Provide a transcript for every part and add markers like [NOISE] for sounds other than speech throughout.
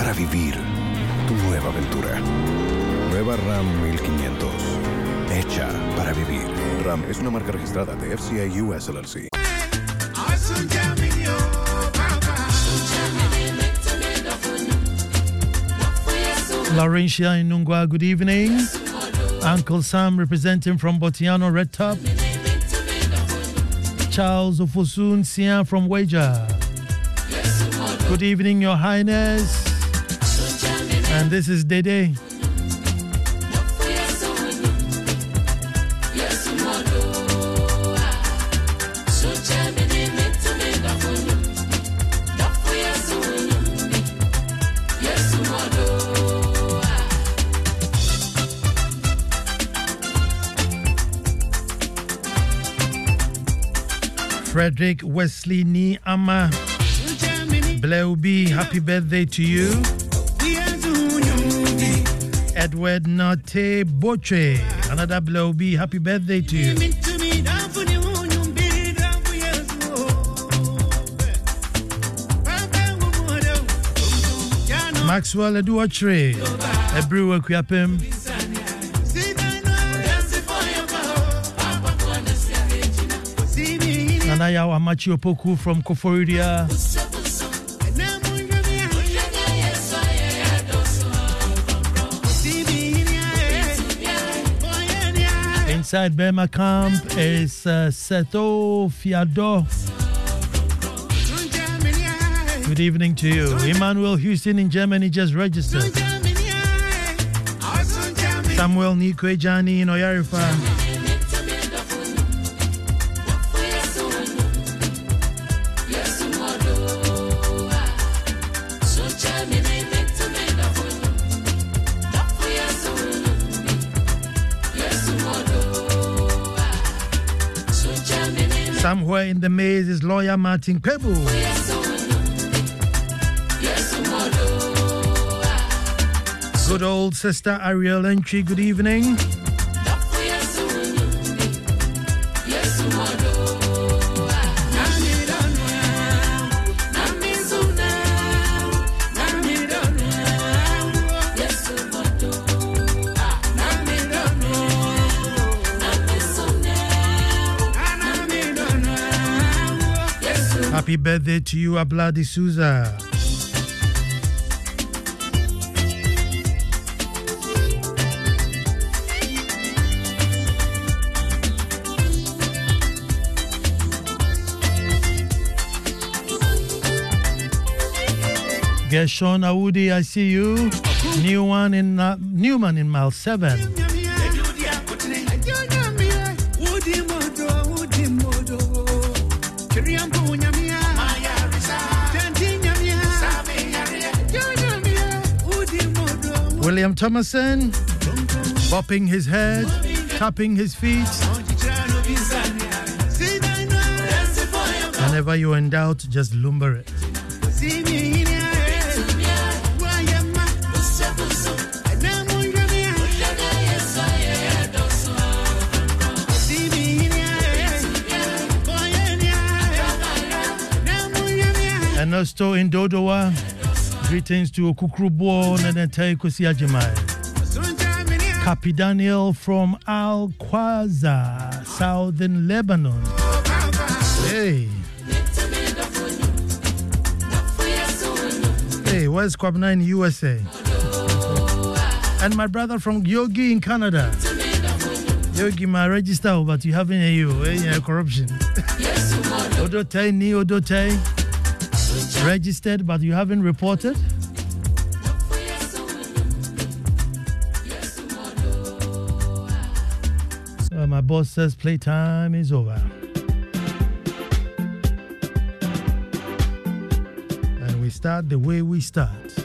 para vivir tu nueva aventura. Nueva RAM 1500. Hecha para vivir. RAM es una marca registrada de FCI US LLC. Laurentia Inungwa, good evening. Uncle Sam representing from Botiano Red Top. Charles Ofosun Sian from Wager. Good evening, Your Highness. And this is Dede. Frederick Wesley Ni Ama. Bleubi, happy birthday to you. Edward Nate Boche, another Bleubi, happy birthday to you. Maxwell Eduotre, a brewer Kuyapim. Nanaya Wamachi Opoku from Koforidua. Inside Bema Camp is uh, Seto Fiado. Good evening to you. Emmanuel Houston in Germany just registered. Samuel Nikwejani in Oyarifa. Somewhere in the maze is lawyer Martin Pebu. Good old sister Ariel Entry, good evening. Happy birthday to you, Abladi Souza. Gershon Audi, I see you. New one in uh, Newman in mile seven. William Thomason, bopping his head, tapping his feet. Whenever you're in doubt, just lumber it. And also in Dodowa, greetings to Okukrubo and entire Kosi Ajimai. Capi Daniel from Al Qaza, Southern Lebanon. Hey. Hey, where's Kwabna in USA? And my brother from Yogi in Canada. Yogi, my register, but you haven't eh, corruption. [LAUGHS] Odotai, ni Odotai registered but you haven't reported? So my boss says playtime is over. And we start the way we start.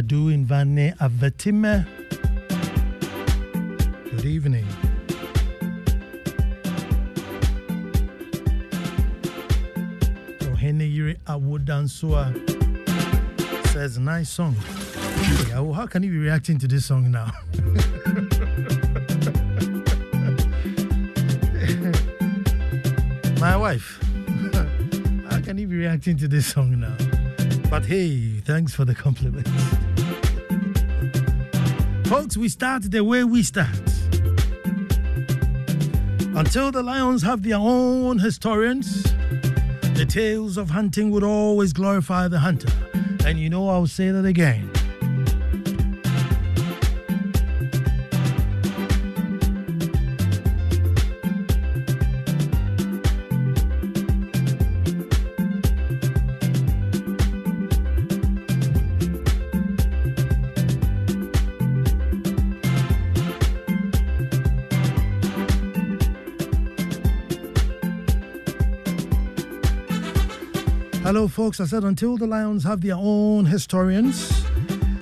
Gadu in Vane Avatime. Good evening. Ohene Yiri Awudansua says, nice song. Yeah, well, how can you be reacting to this song now? [LAUGHS] My wife. how can you be reacting to this song now? But hey, thanks for the compliment. Folks, we start the way we start. Until the lions have their own historians, the tales of hunting would always glorify the hunter. And you know, I'll say that again. Folks. I said until the lions have their own historians,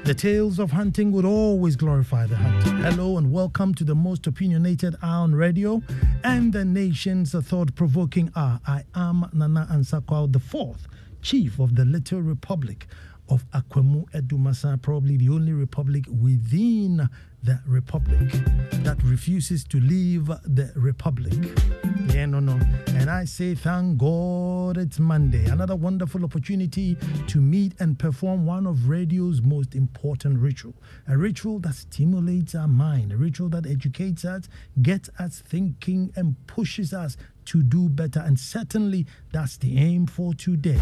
the tales of hunting would always glorify the hunter. Hello, and welcome to the most opinionated hour on radio and the nation's thought provoking hour. I am Nana Ansakwao, the fourth chief of the Little Republic of Akwamu Adumasa, probably the only republic within the republic that refuses to leave the republic. Yeah, no, no. And I say, thank God it's Monday. Another wonderful opportunity to meet and perform one of radio's most important ritual. A ritual that stimulates our mind, a ritual that educates us, gets us thinking, and pushes us to do better. And certainly that's the aim for today.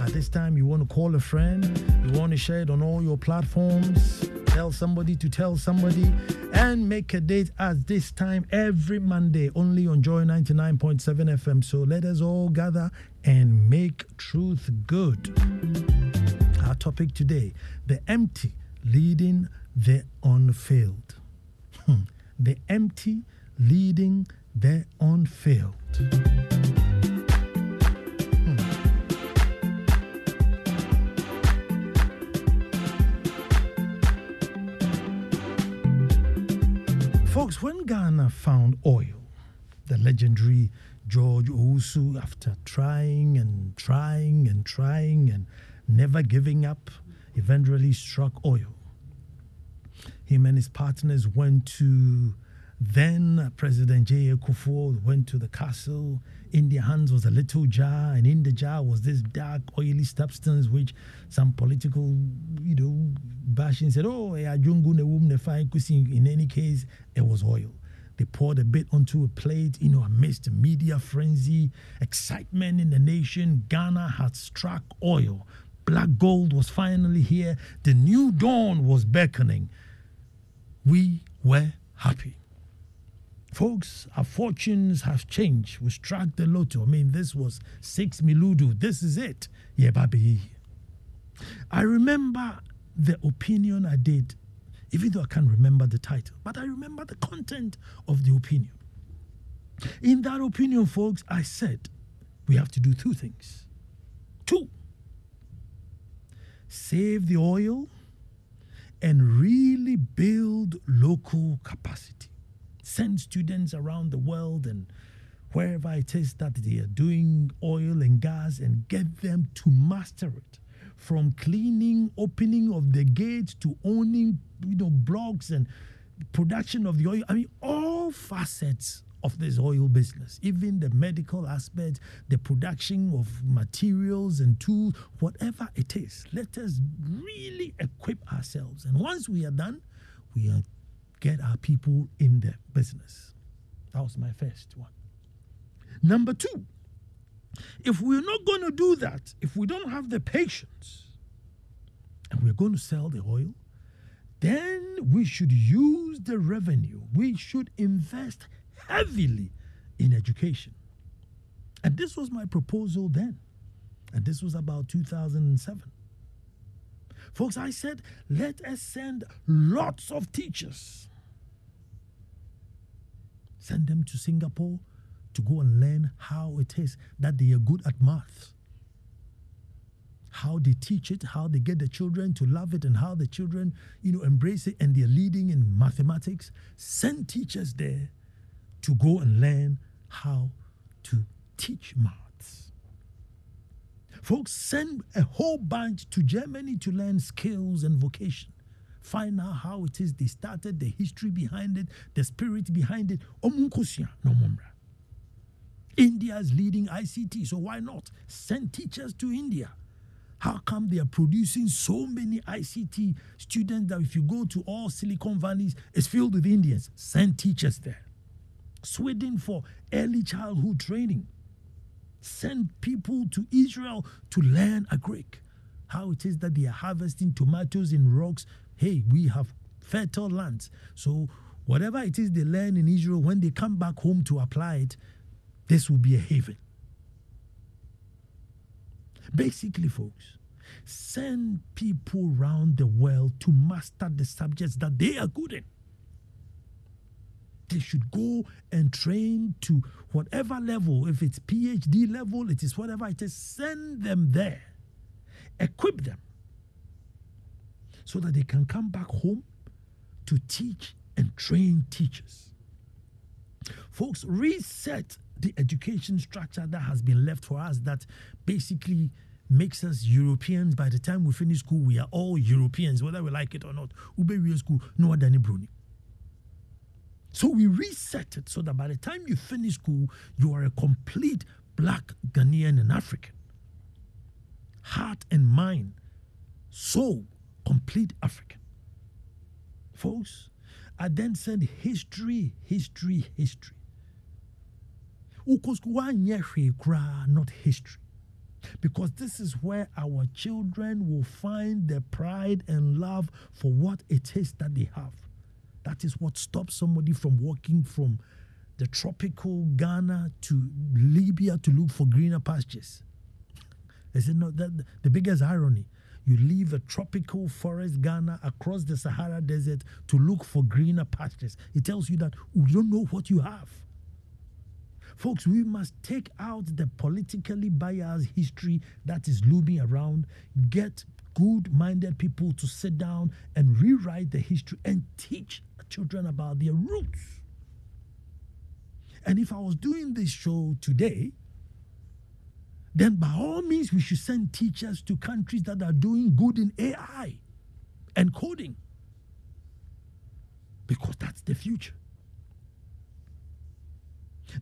At this time, you want to call a friend, you want to share it on all your platforms, tell somebody to tell somebody, and make a date at this time every Monday, only on Joy 99.7 FM. So let us all gather and make truth good. Our topic today the empty leading the unfilled. Hmm. the empty leading the unfilled. Folks, when Ghana found oil, the legendary George Owusu, after trying and trying and trying and never giving up, eventually struck oil. Him and his partners went to Then President J.A. Kufuor went to the castle. In their hands was a little jar, and in the jar was this dark, oily substance, which some political, you know, bashing said, "Oh, in any case, it was oil." They poured a bit onto a plate, you know, amidst media frenzy, excitement in the nation. Ghana had struck oil. Black gold was finally here. The new dawn was beckoning. We were happy. Folks, our fortunes have changed. We struck the lotto. I mean, this was six miludu. This is it. Yeah, baby. I remember the opinion I did, even though I can't remember the title, but I remember the content of the opinion. In that opinion, folks, I said we have to do two things. Two, save the oil and really build local capacity send students around the world and wherever it is that they are doing oil and gas and get them to master it. From cleaning opening of the gate to owning you know blocks and production of the oil. I mean all facets of this oil business even the medical aspect the production of materials and tools whatever it is. Let us really equip ourselves. And once we are done we are get our people in the business. That was my first one. Number two, if we're not going to do that, if we don't have the patience, and we're going to sell the oil, then we should use the revenue. We should invest heavily in education. And this was my proposal then. And this was about 2007. Folks, I said, let us send lots of teachers Send them to Singapore to go and learn how it is that they are good at math. How they teach it, how they get the children to love it, and how the children, you know, embrace it and they're leading in mathematics. Send teachers there to go and learn how to teach maths. Folks, send a whole bunch to Germany to learn skills and vocation find out how it is they started, the history behind it, the spirit behind it. India is leading ICT, so why not send teachers to India? How come they are producing so many ICT students that if you go to all Silicon Valleys, it's filled with Indians? Send teachers there. Sweden for early childhood training. Send people to Israel to learn agric. How it is that they are harvesting tomatoes in rocks hey, we have fertile lands. So whatever it is they learn in Israel, when they come back home to apply it, this will be a haven. Basically, folks, send people around the world to master the subjects that they are good in. They should go and train to whatever level, if it's PhD level, it is whatever it is, send them there, equip them so that they can come back home to teach and train teachers. Folks, reset the education structure that has been left for us that basically makes us Europeans. By the time we finish school, we are all Europeans, whether we like it or not. Ube school, no other Bruni. So we reset it so that by the time you finish school, you are a complete black Ghanaian and African. Heart and mind, soul, complete African. Folks, I then said history, history, history. Not history. Because this is where our children will find the pride and love for what it is that they have. That is what stops somebody from walking from the tropical Ghana to Libya to look for greener pastures. Is it not that the biggest irony? You leave a tropical forest Ghana across the Sahara Desert to look for greener pastures. It tells you that we don't know what you have. Folks, we must take out the politically biased history that is looming around, get good minded people to sit down and rewrite the history and teach children about their roots. And if I was doing this show today, then by all means we should send teachers to countries that are doing good in AI and coding. Because that's the future.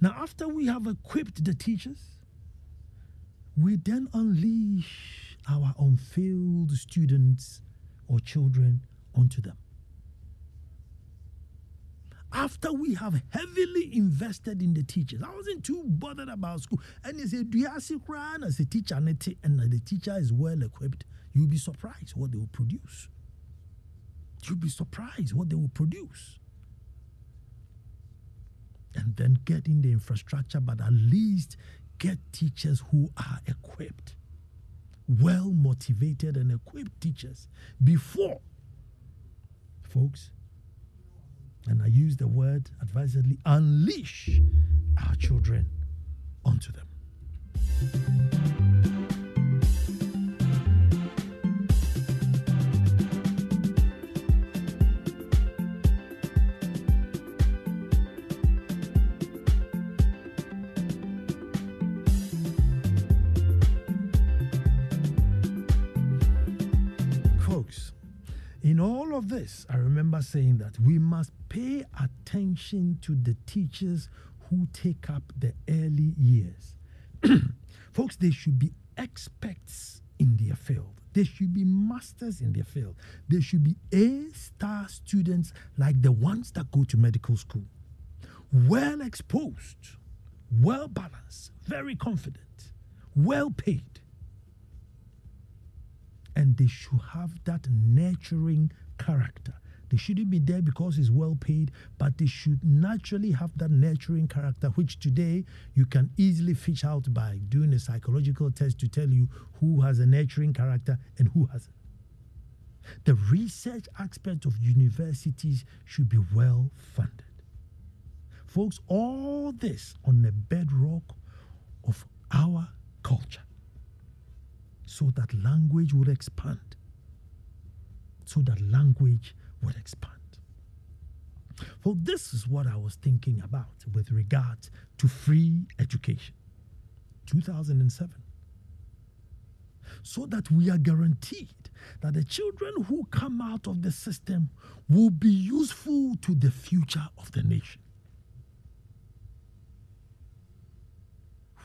Now, after we have equipped the teachers, we then unleash our unfilled students or children onto them. After we have heavily invested in the teachers, I wasn't too bothered about school. And they say, Do you ask as a teacher and the teacher is well equipped? You'll be surprised what they will produce. You'll be surprised what they will produce. And then get in the infrastructure, but at least get teachers who are equipped, well motivated and equipped teachers before, folks. And I use the word advisedly unleash our children onto them. This, I remember saying that we must pay attention to the teachers who take up the early years. [CLEARS THROAT] Folks, they should be experts in their field. They should be masters in their field. They should be A star students like the ones that go to medical school. Well exposed, well balanced, very confident, well paid and they should have that nurturing character. They shouldn't be there because it's well paid, but they should naturally have that nurturing character, which today you can easily fish out by doing a psychological test to tell you who has a nurturing character and who hasn't. The research aspect of universities should be well funded. Folks, all this on the bedrock of our culture so that language will expand. So that language would expand. Well, this is what I was thinking about with regard to free education. 2007. So that we are guaranteed that the children who come out of the system will be useful to the future of the nation.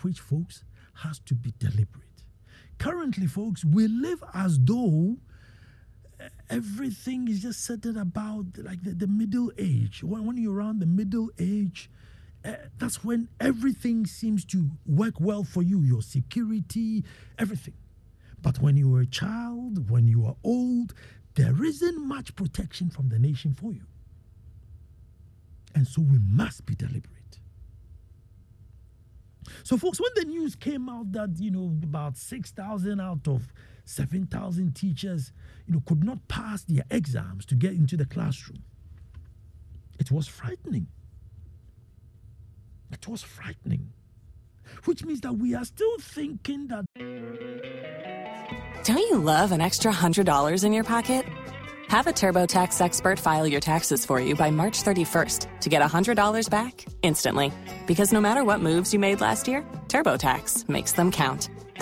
Which, folks, has to be deliberate. Currently, folks, we live as though everything is just centered about like the, the middle age. When, when you're around the middle age, uh, that's when everything seems to work well for you your security, everything. But when you are a child, when you are old, there isn't much protection from the nation for you. And so we must be deliberate. So, folks, when the news came out that, you know, about 6,000 out of 7,000 teachers, you know, could not pass their exams to get into the classroom, it was frightening. It was frightening. Which means that we are still thinking that. Don't you love an extra $100 in your pocket? Have a TurboTax expert file your taxes for you by March 31st to get $100 back instantly. Because no matter what moves you made last year, TurboTax makes them count.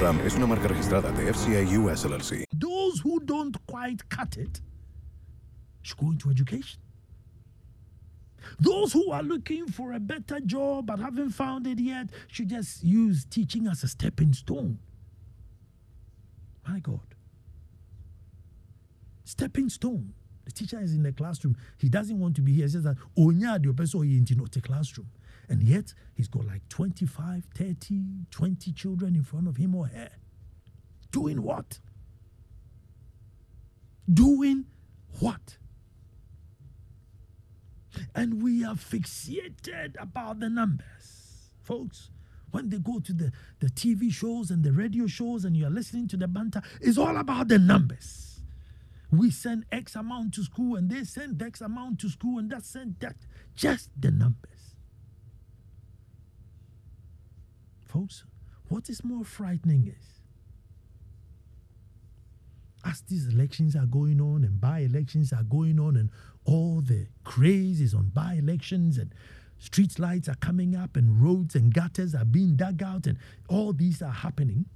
RAM es una marca registrada de FCA US LLC. Those who don't quite cut it should go into education. Those who are looking for a better job but haven't found it yet should just use teaching as a stepping stone. My God. Stepping stone. The teacher is in the classroom. He doesn't want to be here. He says that Onya the person in the classroom. And yet he's got like 25, 30, 20 children in front of him or her. Doing what? Doing what? And we are fixated about the numbers. Folks, when they go to the, the TV shows and the radio shows and you're listening to the banter, it's all about the numbers. We send X amount to school and they send X amount to school and that sent that. Just the numbers. Folks, what is more frightening is as these elections are going on and by elections are going on and all the craze is on by elections and street lights are coming up and roads and gutters are being dug out and all these are happening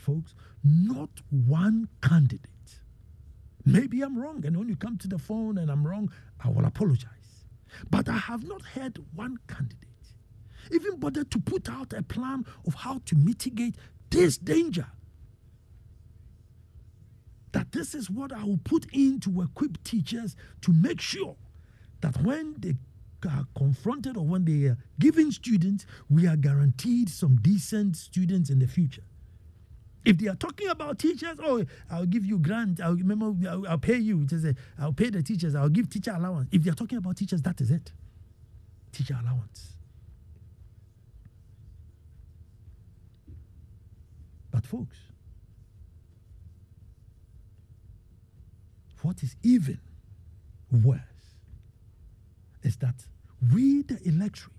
folks not one candidate. Maybe i'm wrong and when you come to the phone and i'm wrong i will apologize. But i have not heard one candidate. Even bother to put out a plan of how to mitigate this danger. That this is what I will put in to equip teachers to make sure that when they are confronted or when they are giving students, we are guaranteed some decent students in the future. If they are talking about teachers, oh, I'll give you grant. I'll remember. I'll, I'll pay you. Just say, I'll pay the teachers. I'll give teacher allowance. If they are talking about teachers, that is it. Teacher allowance. But folks, What is even worse is that we, the electorate,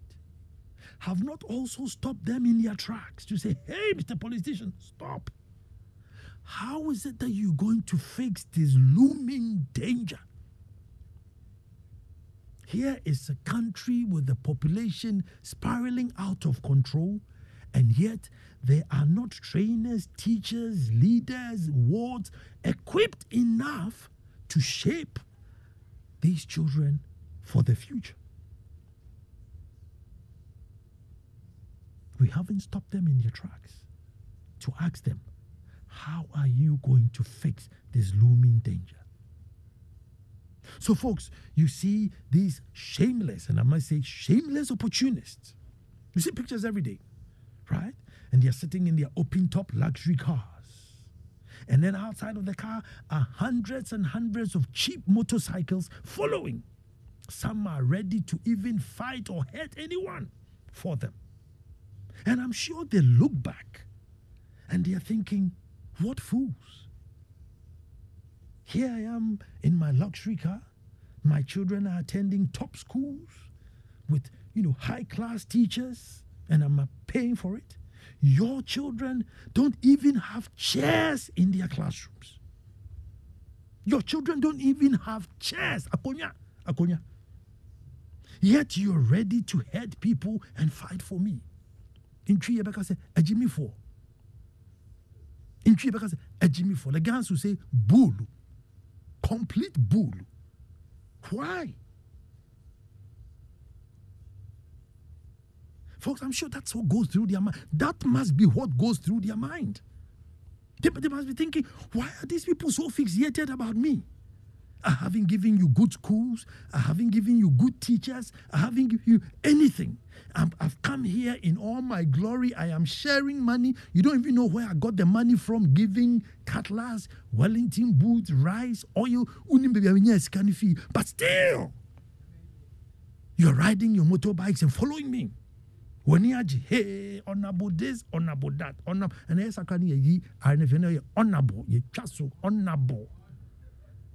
have not also stopped them in their tracks to say, hey, Mr. Politician, stop. How is it that you're going to fix this looming danger? Here is a country with the population spiraling out of control, and yet there are not trainers, teachers, leaders, wards equipped enough to shape these children for the future. We haven't stopped them in their tracks to ask them, how are you going to fix this looming danger? So, folks, you see these shameless, and I must say shameless opportunists. You see pictures every day, right? And they're sitting in their open top luxury cars. and then outside of the car are hundreds and hundreds of cheap motorcycles following. Some are ready to even fight or hurt anyone for them. And I'm sure they look back and they are thinking, what fools. Here I am in my luxury car. My children are attending top schools with, you know, high class teachers, and I'm paying for it. Your children don't even have chairs in their classrooms. Your children don't even have chairs. Akonya, akonya. Yet you're ready to head people and fight for me. Ajimi for. In three years, say, Ajimi for. The guys who say, bull. Complete bull. Why? Folks, I'm sure that's what goes through their mind. That must be what goes through their mind. They, they must be thinking, why are these people so fixated about me? I haven't given you good schools. I haven't given you good teachers. I haven't given you anything. i have come here in all my glory. I am sharing money. You don't even know where I got the money from giving cutlass, Wellington boots, rice, oil. But still, you're riding your motorbikes and following me w'ani agye hey honorable this honorable that honorable ɛna yɛ sakra no yɛyi rnf no yɛ honorable yɛtwa so honorable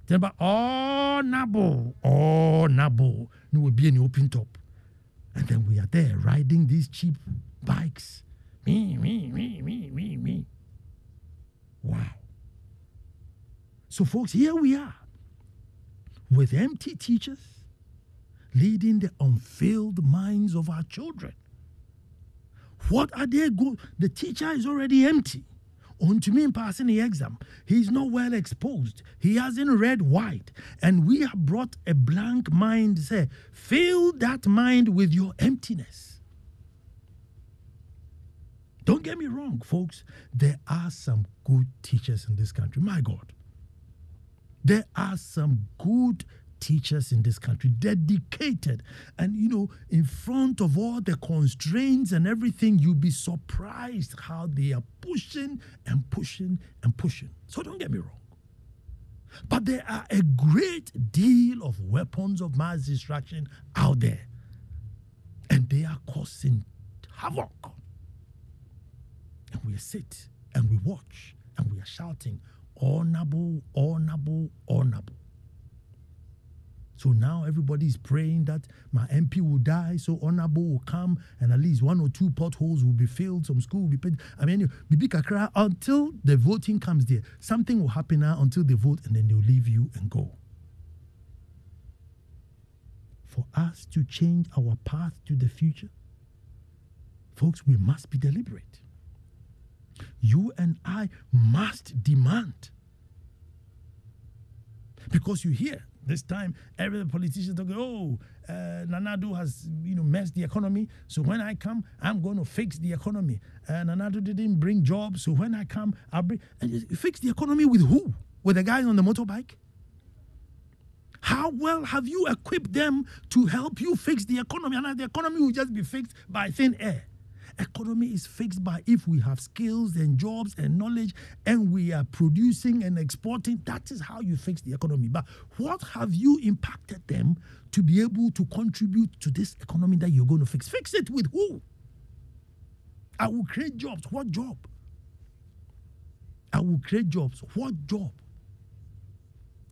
tɛnba honorable honorable na wɔbie ne open top. And then we are there riding these cheap bikes. Me me me me me me. Wow. So folks here we are with empty teachers leading the unfilled minds of our children. What are they going? The teacher is already empty. On to me in passing the exam. He's not well exposed. He hasn't read white. And we have brought a blank mind. Say, fill that mind with your emptiness. Don't get me wrong, folks. There are some good teachers in this country. My God. There are some good teachers in this country, dedicated. And you know, in front of all the constraints and everything, you'll be surprised how they are pushing and pushing and pushing. So don't get me wrong. But there are a great deal of weapons of mass destruction out there, and they are causing havoc. And we sit and we watch and we are shouting, honorable, honorable, honorable. So now everybody is praying that my MP will die, so honorable will come, and at least one or two potholes will be filled, some school will be paid. I mean, Bibi Kakra, until the voting comes there, something will happen now until they vote, and then they'll leave you and go. For us to change our path to the future, folks, we must be deliberate. You and I must demand. Because you hear this time, every politician talk, oh, uh, Nana Addo has you know messed the economy. So when I come, I'm going to fix the economy. Uh, Nana Addo didn't bring jobs, so when I come, I'll bring. And fix the economy with who? With the guys on the motorbike? How well have you equipped them to help you fix the economy? And the economy will just be fixed by thin air economy is fixed by if we have skills and jobs and knowledge and we are producing and exporting. That is how you fix the economy. But what have you impacted them to be able to contribute to this economy that you're going to fix? Fix it with who? I will create jobs. What job? I will create jobs. What job?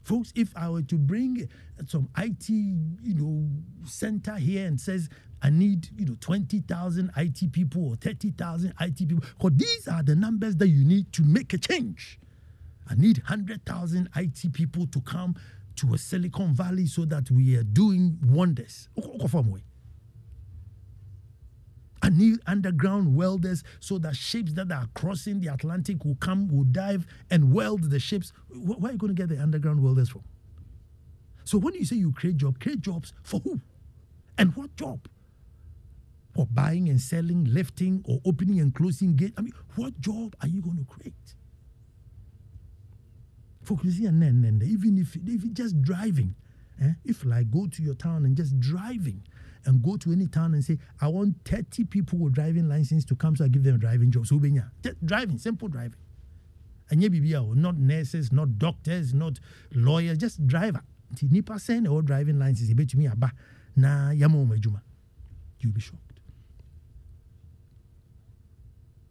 Folks, if I were to bring some IT, you know, center here and says I need, you know, 20,000 IT people or 30,000 IT people. Because these are the numbers that you need to make a change. I need 100,000 IT people to come to a Silicon Valley so that we are doing wonders. I need underground welders so that ships that are crossing the Atlantic will come, will dive and weld the ships. Where are you going to get the underground welders from? So when you say you create jobs, create jobs for who? And what job? Or buying and selling, lifting or opening and closing gate. I mean, what job are you going to create? Focus here, even if, if just driving, eh? if like go to your town and just driving and go to any town and say, I want 30 people with driving license to come so I give them driving jobs. So, just driving, simple driving. And you not nurses, not doctors, not lawyers, just driver. Nipa send or driving license, me aba na majuma. You'll be shocked.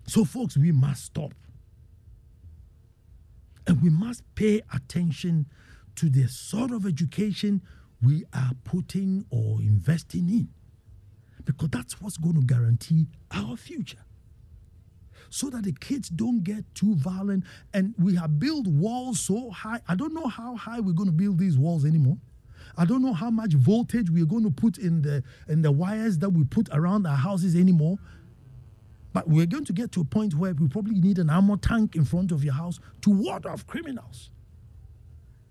So, folks, we must stop. And we must pay attention to the sort of education we are putting or investing in. Because that's what's going to guarantee our future. So that the kids don't get too violent. And we have built walls so high. I don't know how high we're going to build these walls anymore. I don't know how much voltage we're going to put in the in the wires that we put around our houses anymore. But we're going to get to a point where we probably need an armor tank in front of your house to ward off criminals.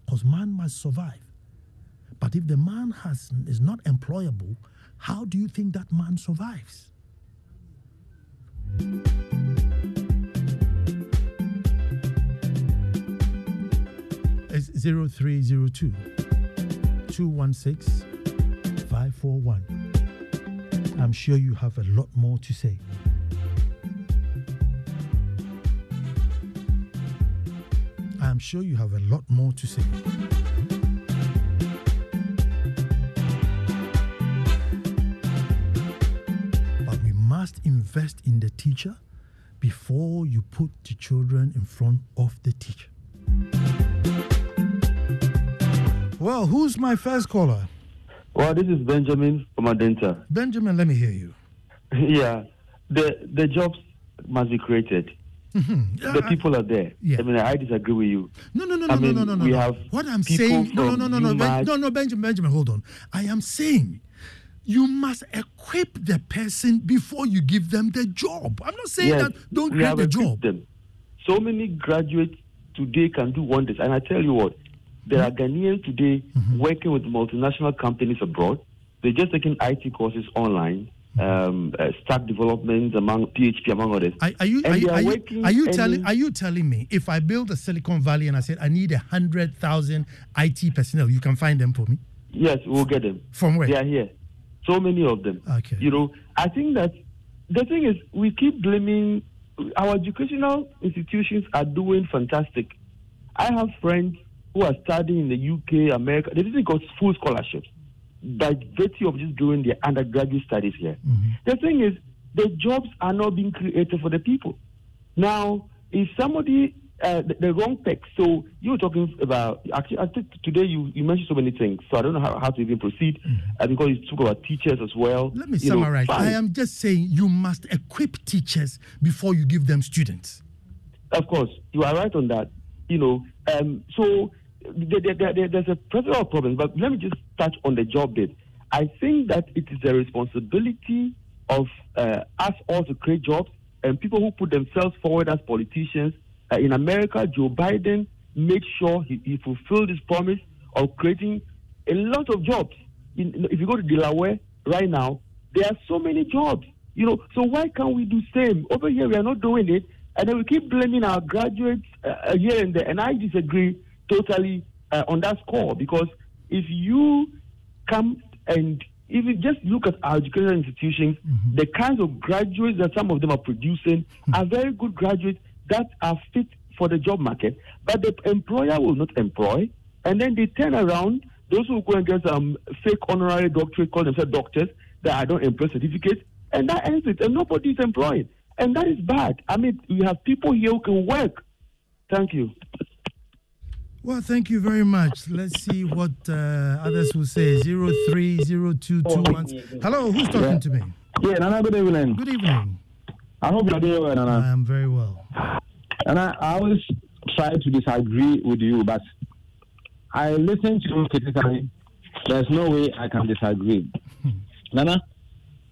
Because man must survive. But if the man has, is not employable, how do you think that man survives? It's 0302 216 541. I'm sure you have a lot more to say. I'm sure you have a lot more to say. But we must invest in the teacher before you put the children in front of the teacher. Well, who's my first caller? Well, this is Benjamin from Adenta. Benjamin, let me hear you. [LAUGHS] yeah, the the jobs must be created. Mm-hmm. The people are there. Yeah. I mean, I disagree with you. No, no, no, no, mean, no, no, no, we no. Have what I'm saying, no, no, no, no, no, ben, no, no, Benjamin, Benjamin, hold on. I am saying you must equip the person before you give them the job. I'm not saying yes, that don't create the job. Them. So many graduates today can do wonders. And I tell you what, there are Ghanaians today mm-hmm. working with multinational companies abroad. They're just taking IT courses online um, uh, stack development among PHP among others. Are, are you are you, are you, are you telling are you telling me if I build a Silicon Valley and I said I need a hundred thousand IT personnel, you can find them for me? Yes, we'll get them. From where? They are here. So many of them. Okay. You know, I think that the thing is we keep blaming our educational institutions are doing fantastic. I have friends who are studying in the UK, America. They didn't got full scholarships by virtue of just doing their undergraduate studies here. Mm-hmm. The thing is, the jobs are not being created for the people. Now, if somebody uh, the, the, wrong text. So you were talking about actually. I think today you, you mentioned so many things. So I don't know how, how to even proceed mm-hmm. uh, because you talk about teachers as well. Let me you summarize. Know, I am just saying you must equip teachers before you give them students. Of course, you are right on that. You know, um, so there, there, there, there's a plethora of problems, but let me just touch on the job bit. I think that it is the responsibility of uh, us all to create jobs and people who put themselves forward as politicians. Uh, in America, Joe Biden made sure he, he fulfilled his promise of creating a lot of jobs. In, if you go to Delaware right now, there are so many jobs. You know, so why can't we do the same over here? We are not doing it, and then we keep blaming our graduates uh, here and there. And I disagree totally uh, on that score because if you come and if you just look at our educational institutions, mm-hmm. the kinds of graduates that some of them are producing mm-hmm. are very good graduates that are fit for the job market, but the employer will not employ, and then they turn around. Those who go and get some fake honorary doctorate, call themselves doctors, that I don't employ certificates, and that ends it, and nobody is employed, and that is bad. I mean, we have people here who can work. Thank you. Well, thank you very much. Let's see what uh, others will say. Zero three zero two two one. Hello, who's talking yeah. to me? Yeah, Nana. Good evening. Good evening. I hope you're doing well, Nana. I am very well. And I, I always try to disagree with you, but I listen to you critically. There's no way I can disagree. [LAUGHS] Nana,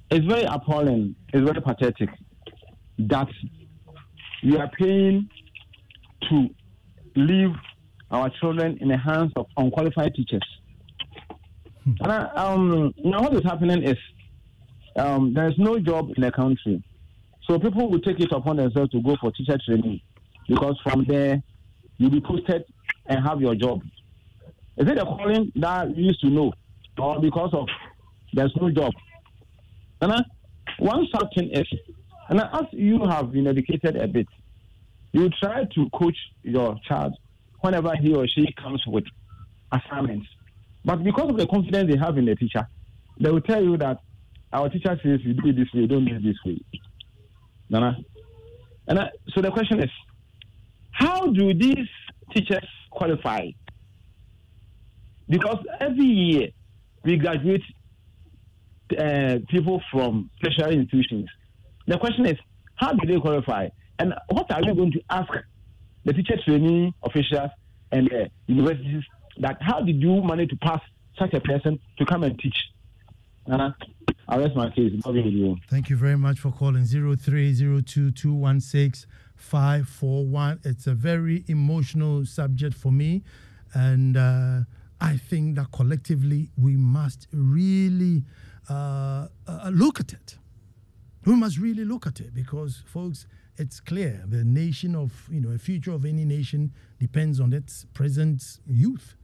it's very appalling. It's very pathetic that you are paying to live our children in the hands of unqualified teachers. Hmm. And I, um, now what is happening is um, there is no job in the country. So people will take it upon themselves to go for teacher training because from there you'll be posted and have your job. Is it a calling that you used to know or because of there's no job? And I, one certain is, and I, as you have been educated a bit, you try to coach your child whenever he or she comes with assignments. But because of the confidence they have in the teacher, they will tell you that our teacher says you do it this way, don't do it this way. Nana? And I, so the question is, how do these teachers qualify? Because every year we graduate uh, people from tertiary institutions. The question is, how do they qualify? And what are we going to ask the teacher training officials and the universities that how did you manage to pass such a person to come and teach? Nana, I rest my case. Thank you very much for calling 0302216541. It's a very emotional subject for me. And uh, I think that collectively we must really uh, uh, look at it. We must really look at it because, folks, it's clear the nation of, you know, a future of any nation depends on its present youth.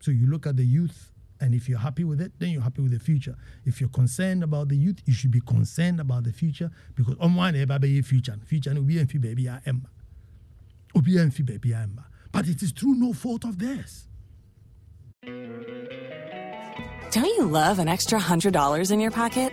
So you look at the youth, and if you're happy with it, then you're happy with the future. If you're concerned about the youth, you should be concerned about the future because on one baby future, future no be baby am. Oh, Obi baby I am. But it is through no fault of theirs. Don't you love an extra hundred dollars in your pocket?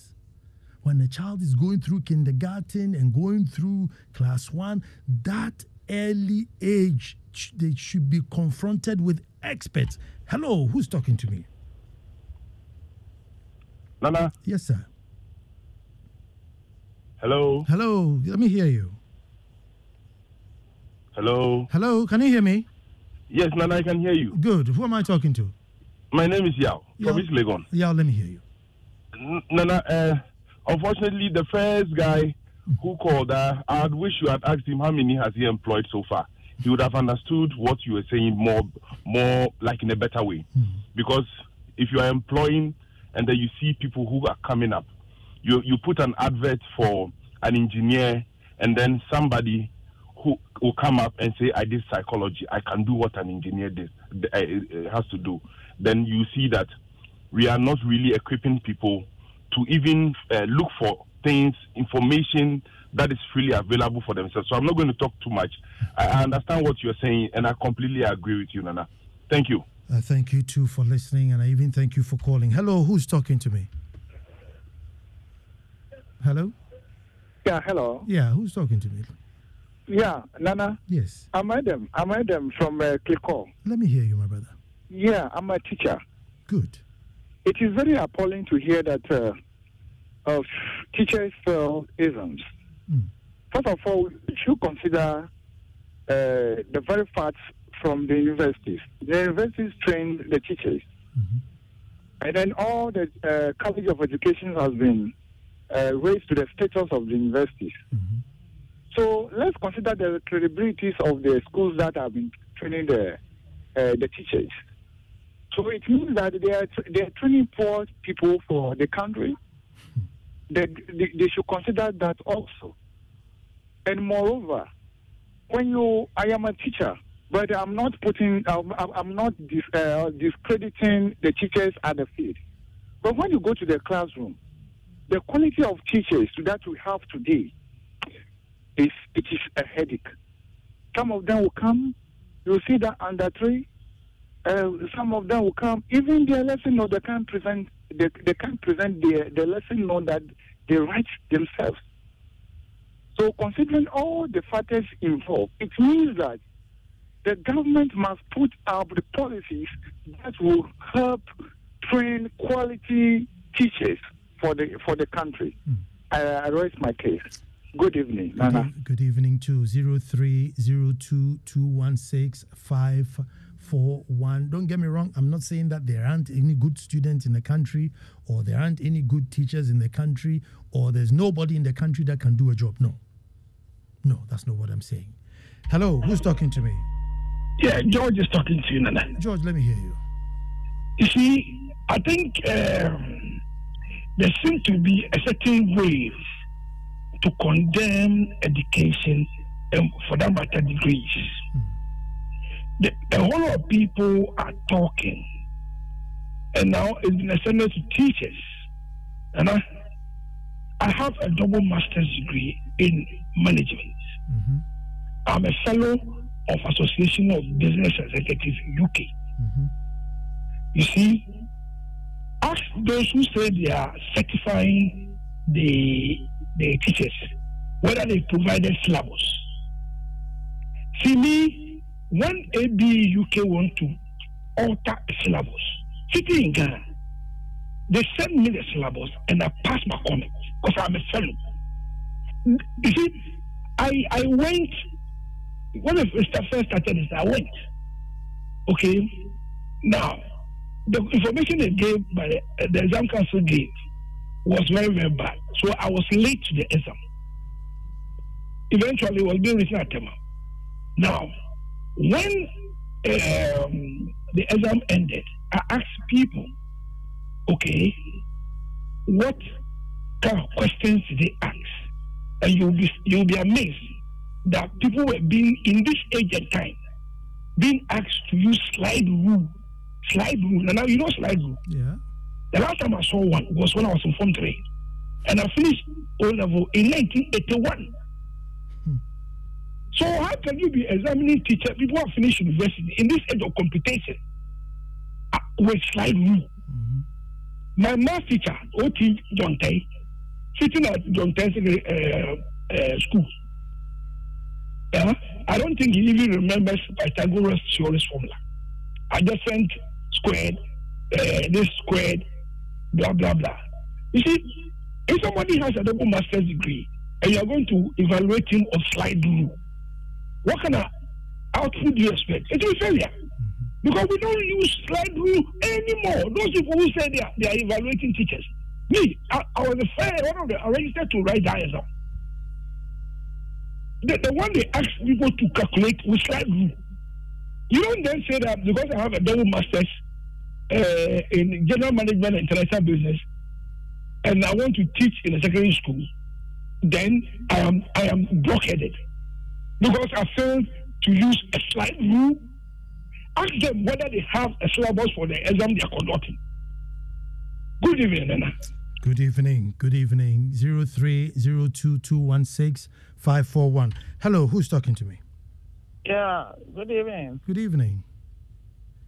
When a child is going through kindergarten and going through class one, that early age, they should be confronted with experts. Hello, who's talking to me? Nana. Yes, sir. Hello. Hello, let me hear you. Hello. Hello, can you hear me? Yes, Nana, I can hear you. Good. Who am I talking to? My name is Yao Yao. from East Legon. Yeah, let me hear you. Nana, uh, unfortunately, the first guy who called, uh, I'd wish you had asked him how many has he employed so far. He would have understood what you were saying more, more like in a better way. Because if you are employing and then you see people who are coming up, you you put an advert for an engineer, and then somebody who will come up and say, "I did psychology. I can do what an engineer did, uh, uh, has to do." Then you see that we are not really equipping people to even uh, look for things, information that is freely available for themselves. So I'm not going to talk too much. I, I understand what you're saying, and I completely agree with you, Nana. Thank you. Uh, thank you too for listening, and I even thank you for calling. Hello, who's talking to me? Hello? Yeah, hello. Yeah, who's talking to me? Yeah, Nana. Yes. I'm Adam. I'm Adam from uh, Kliko. Let me hear you, my brother. Yeah, I'm a teacher. Good. It is very appalling to hear that uh, of teachers fail exams. Mm. First of all, we should consider uh, the very facts from the universities. The universities train the teachers, and then all the uh, College of Education has been uh, raised to the status of the universities. So let's consider the credibilities of the schools that have been training the uh, the teachers. So it means that they are they are training poor people for the country. They, they, they should consider that also. And moreover, when you, I am a teacher, but I'm not putting, I'm- I'm not dis, uh, discrediting the teachers at the field. But when you go to the classroom, the quality of teachers that we have today is it is a headache. Some of them will come, you see that under three. Uh, some of them will come, even their lesson note they can't present. They, they can't present the the lesson note that they write themselves. So, considering all the factors involved, it means that the government must put up the policies that will help train quality teachers for the for the country. I, I raise my case. Good evening, Nana. Good, good evening to 0302216541. Don't get me wrong, I'm not saying that there aren't any good students in the country or there aren't any good teachers in the country or there's nobody in the country that can do a job. No. No, that's not what I'm saying. Hello, who's talking to me? Yeah, George is talking to you, Nana. George, let me hear you. You see, I think um, there seems to be a certain wave to condemn education and for that matter degrees. The, a whole lot of people are talking, and now it's been extended to teachers. And I, I have a double master's degree in management. Mm-hmm. I'm a fellow of Association of Business Executives UK. Mm-hmm. You see, ask those who say they are certifying the the teachers whether they provided syllabus. See me, when AB UK want to alter syllabus, sitting in Ghana, they send me the syllabus and I pass my comment because I'm a fellow. You see, I I went when first first started this, I went. Okay, now the information they gave by the, the exam council gave was very very bad. So I was late to the exam. Eventually, it was being written at Tema. Now, when um, the exam ended, I asked people, okay, what kind of questions they ask, and you'll be you'll be amazed that people were being in this age and time being asked to use slide rule, slide rule. And now you know slide rule. Yeah. The last time I saw one was when I was in Form 3. And I finished O level in 1981. So how can you be examining teacher, people who have finished university in this age of computation uh, with slide rule? Mm-hmm. My math teacher, O.T. John Tay, sitting at John Tay's uh, uh, school, yeah, I don't think he even remembers Pythagoras theorem formula. Adjacent squared, uh, this squared, blah blah blah. You see, if somebody has a double master's degree and you are going to evaluate him on slide rule, what kind of output do you expect? It will failure. Because we don't use slide rule anymore. Those people who say they are, they are evaluating teachers. Me, I, I was the first one of the I registered to write that exam. The, the one they ask people to calculate with slide rule. You don't then say that because I have a double master's uh, in general management and international business, and I want to teach in a secondary school, then I am I am blockheaded because I failed to use a slide rule. Ask them whether they have a syllabus for the exam they are conducting. Good evening, Nana. Good evening. Good evening. Zero three zero two two one six five four one. Hello, who's talking to me? Yeah. Good evening. Good evening.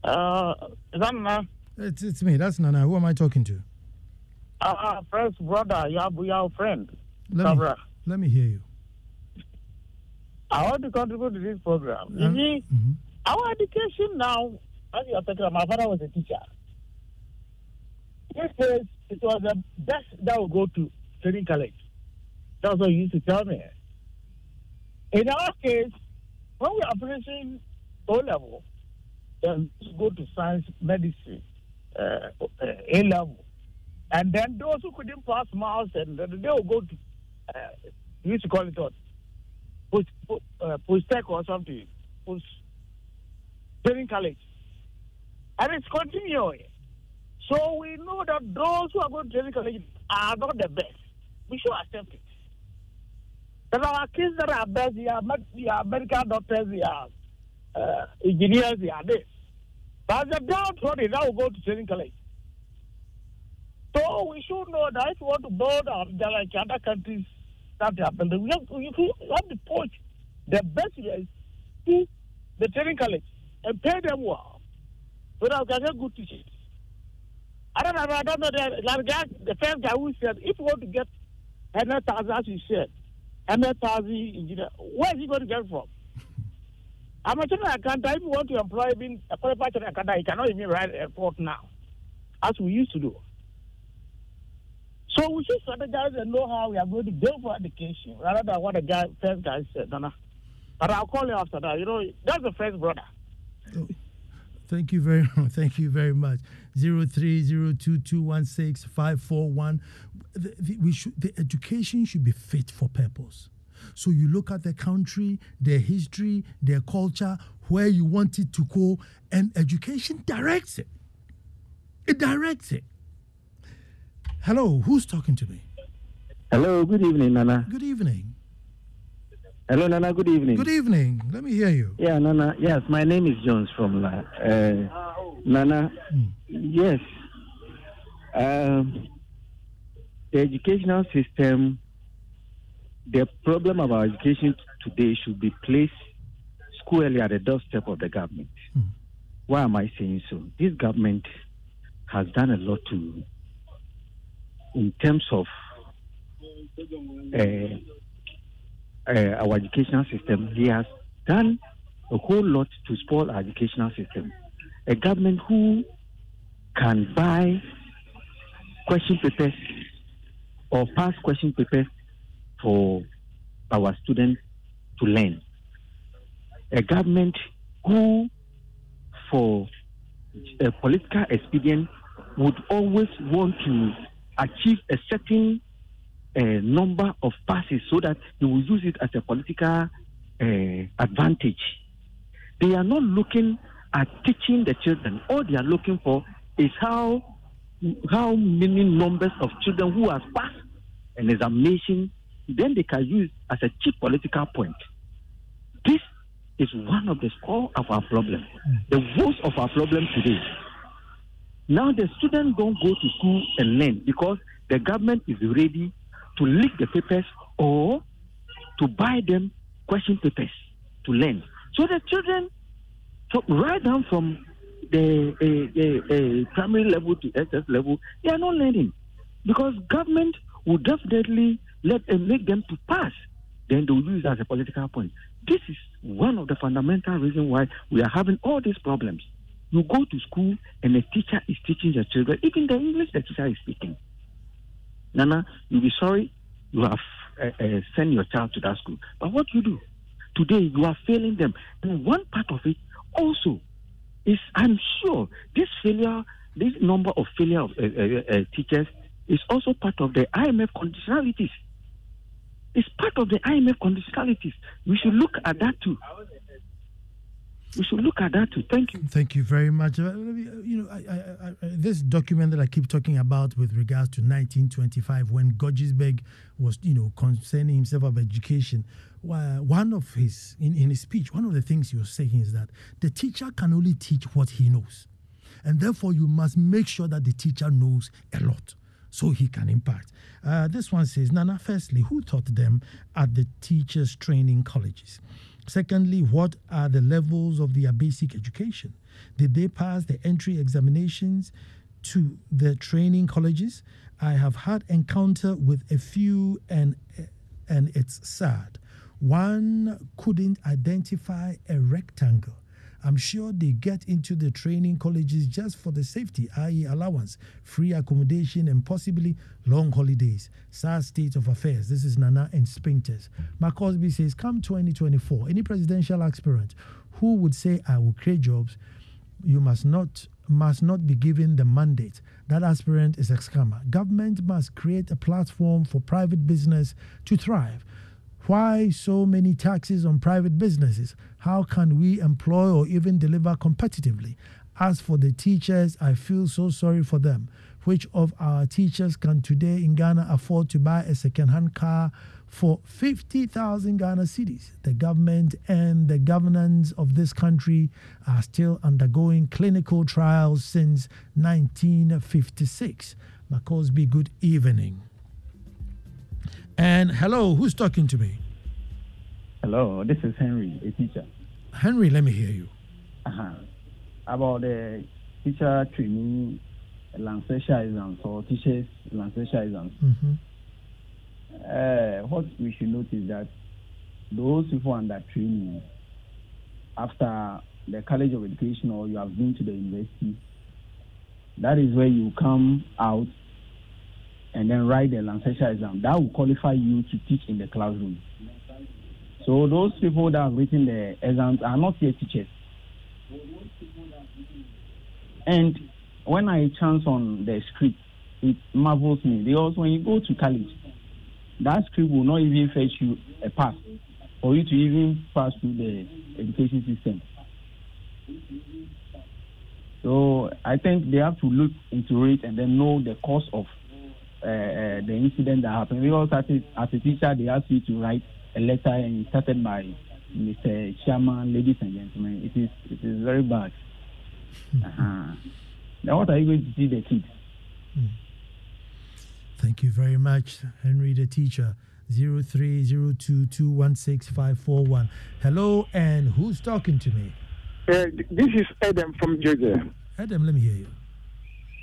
Uh, is that Nana? It's it's me. That's Nana. Who am I talking to? Uh, first brother, you are your friend. Let me, let me hear you. I want to contribute to this program. You see, mm-hmm. our education now, as you are talking about, my father was a teacher. This says it was the best that would go to training college. That's what he used to tell me. In our case, when we are finishing O level, then go to science, medicine, uh, uh, A level. And then those who couldn't pass maths, and they will go to, uh, we used to call it what? Post, uh, post tech or something, post training college. And it's continuing. So we know that those who are going to training college are not the best. We should accept it. But our kids that are best, they are, they are medical doctors, they are uh, engineers, they are this. But the downtrodden now go to training college. So we should know that if we want to build our, like other countries that happen, we have, we have to push the best years to the training college and pay them well so that we can get good teachers. I don't know, I don't know, the, the first guy who said, if you want to get 100,000, as you said, 100,000 engineer, where is he going to get from? [LAUGHS] I'm a general accountant. If you want to employ being a qualified general accountant, cannot even write a report now, as we used to do. So we should strategize and know how we are going to go for education rather than what the guy first guy said. Nana. But I'll call you after that. You know, that's the first brother. Thank you very much. [LAUGHS] Thank you very much. Zero three zero two two one six five four one. We should the education should be fit for purpose. So you look at the country, their history, their culture, where you want it to go, and education directs it. It directs it. Hello, who's talking to me? Hello, good evening, Nana. Good evening. Hello, Nana, good evening. Good evening. Let me hear you. Yeah, Nana. Yes, my name is Jones from uh, Nana. Mm. Yes. Um, the educational system, the problem of our education today should be placed squarely at the doorstep of the government. Mm. Why am I saying so? This government has done a lot to in terms of uh, uh, our educational system, he has done a whole lot to spoil our educational system. A government who can buy question papers or pass question papers for our students to learn. A government who, for a political expedient, would always want to achieve a certain uh, number of passes so that they will use it as a political uh, advantage. They are not looking at teaching the children. All they are looking for is how how many numbers of children who have passed an examination, then they can use as a cheap political point. This is one of the core of our problem, the worst of our problem today. Now the students don't go to school and learn because the government is ready to leak the papers or to buy them question papers to learn. So the children, so right down from the uh, uh, uh, primary level to SS level, they are not learning because government will definitely let them make them to pass. Then they will use it as a political point. This is one of the fundamental reasons why we are having all these problems. You go to school and the teacher is teaching the children, even the English the teacher is speaking. Nana, you'll be sorry you have uh, uh, sent your child to that school. But what you do today, you are failing them. And one part of it also is, I'm sure, this failure, this number of failure of uh, teachers is also part of the IMF conditionalities. It's part of the IMF conditionalities. We should look at that too. We should look at that too. Thank you. Thank you very much. Uh, you know, I, I, I, this document that I keep talking about with regards to 1925, when Guggisberg was, you know, concerning himself about education, one of his in, in his speech, one of the things he was saying is that the teacher can only teach what he knows, and therefore you must make sure that the teacher knows a lot so he can impact. Uh, this one says, Nana, firstly, who taught them at the teachers' training colleges? Secondly, what are the levels of their basic education? Did they pass the entry examinations to the training colleges? I have had encounter with a few and and it's sad. One couldn't identify a rectangle I'm sure they get into the training colleges just for the safety, i.e., allowance, free accommodation, and possibly long holidays. Sad state of affairs. This is Nana and Spinters. Mark Cosby says, Come 2024, any presidential aspirant who would say, I will create jobs, you must not must not be given the mandate. That aspirant is a scammer. Government must create a platform for private business to thrive. Why so many taxes on private businesses? How can we employ or even deliver competitively? As for the teachers, I feel so sorry for them. Which of our teachers can today in Ghana afford to buy a second hand car for 50,000 Ghana cedis? The government and the governance of this country are still undergoing clinical trials since 1956. Macosby, good evening. And hello, who's talking to me? Hello, this is Henry, a teacher. Henry, let me hear you. Uh-huh. About the teacher training licensure exams or teachers licensure exams. Mm-hmm. Uh, what we should note is that those people under training, after the College of Education or you have been to the university, that is where you come out and then write the licensure exam. That will qualify you to teach in the classroom. So those people that have written the exams are not yet teachers. And when I chance on the script, it marvels me because when you go to college, that script will not even fetch you a pass for you to even pass through the education system. So I think they have to look into it and then know the cause of uh, uh, the incident that happened. Because as a, as a teacher, they asked me to write a letter and started by Mr. Chairman, ladies and gentlemen. It is it is very bad. [LAUGHS] Uh-huh. Now, what are you going to see the kids? Hmm. Thank you very much, Henry, the teacher. Zero three zero two two one six five four one. Hello, and who's talking to me? Uh, this is Adam from Georgia. Adam, let me hear you.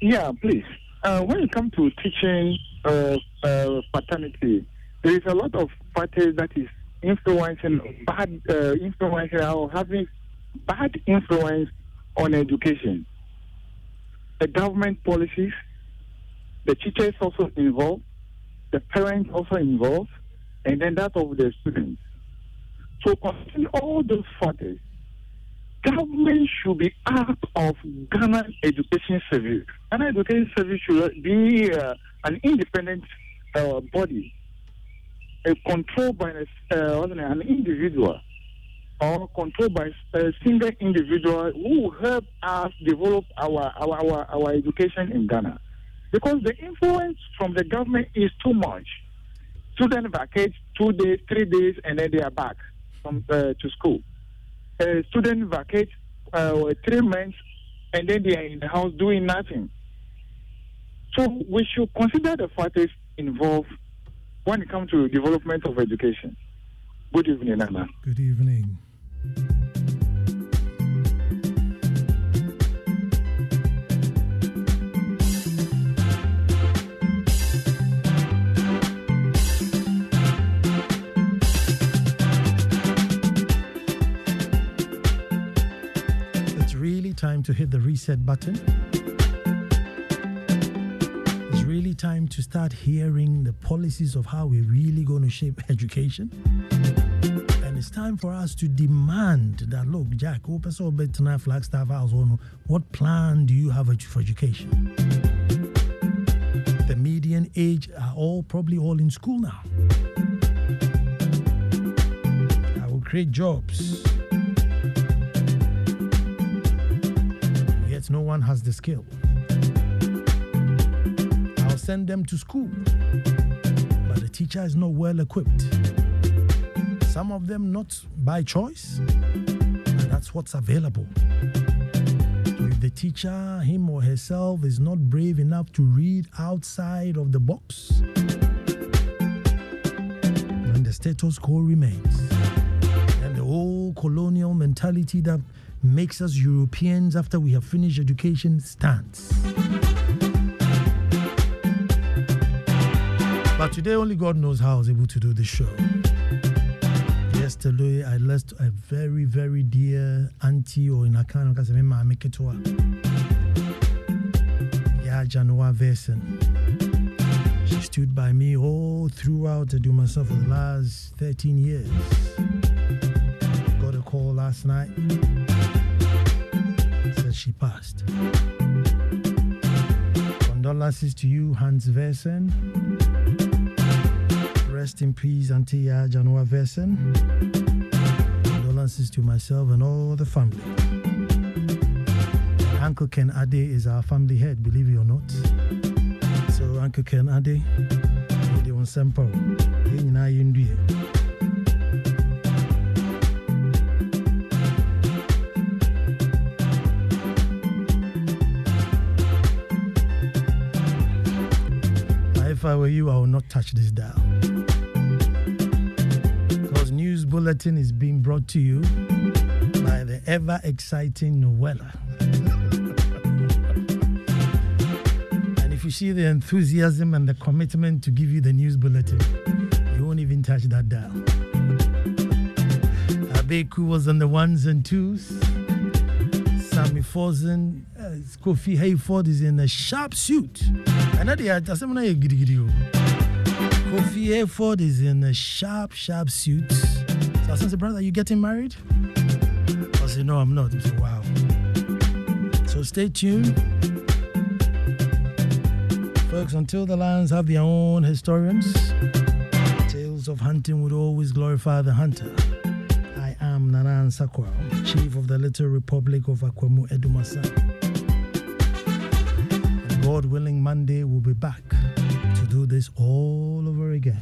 Yeah, please uh, when it comes to teaching uh, uh, paternity, there is a lot of factors that is influencing bad uh, or having bad influence on education. The government policies, the teachers also involved, the parents also involved, and then that of the students. So considering all those factors, government should be out of Ghana Education Service. Ghana Education Service should be uh, an independent uh, body, uh, controlled by uh, an individual or controlled by a single individual who will help us develop our, our, our, our education in Ghana. Because the influence from the government is too much. students vacate two days, three days, and then they are back from uh, to school. Uh, students vacate uh, three months, and then they are in the house doing nothing. So we should consider the factors involved when it comes to development of education. Good evening, Anna. Good evening. Really time to hit the reset button. It's really time to start hearing the policies of how we're really going to shape [LAUGHS] education. And it's time for us to demand that look, Jack, open so better Flagstaff House. What plan do you have for education? The median age are all probably all in school now. I will create jobs. No one has the skill. I'll send them to school, but the teacher is not well equipped. Some of them not by choice, that's what's available. If the teacher, him or herself, is not brave enough to read outside of the box, then the status quo remains. And the old colonial mentality that makes us Europeans after we have finished education stands. But today, only God knows how I was able to do this show. Yesterday, I lost a very, very dear auntie or in a kind of Mama Ketua. Yeah, Janua Versen. She stood by me all throughout the do myself for the last 13 years. Last night. Said she passed. Condolences to you, Hans Versen. Rest in peace, Auntie Janua Versen. Condolences to myself and all the family. Uncle Ken Ade is our family head, believe it or not. So, Uncle Ken Ade, they want sample. If I were you, I would not touch this dial. Because News Bulletin is being brought to you by the ever exciting Noella. [LAUGHS] and if you see the enthusiasm and the commitment to give you the News Bulletin, you won't even touch that dial. Abeku was on the ones and twos. Sammy Forzen, uh, Kofi Hayford is in a sharp suit. And that is Kofi Hayford is in a sharp, sharp suit. So I said, brother, are you getting married? I said, no, I'm not. Said, wow. So stay tuned. Folks, until the lions have their own historians, tales of hunting would always glorify the hunter. I am Nanan Sakwa, chief of the Little Republic of Akwamu Adumasa. God willing, Monday we'll be back to do this all over again.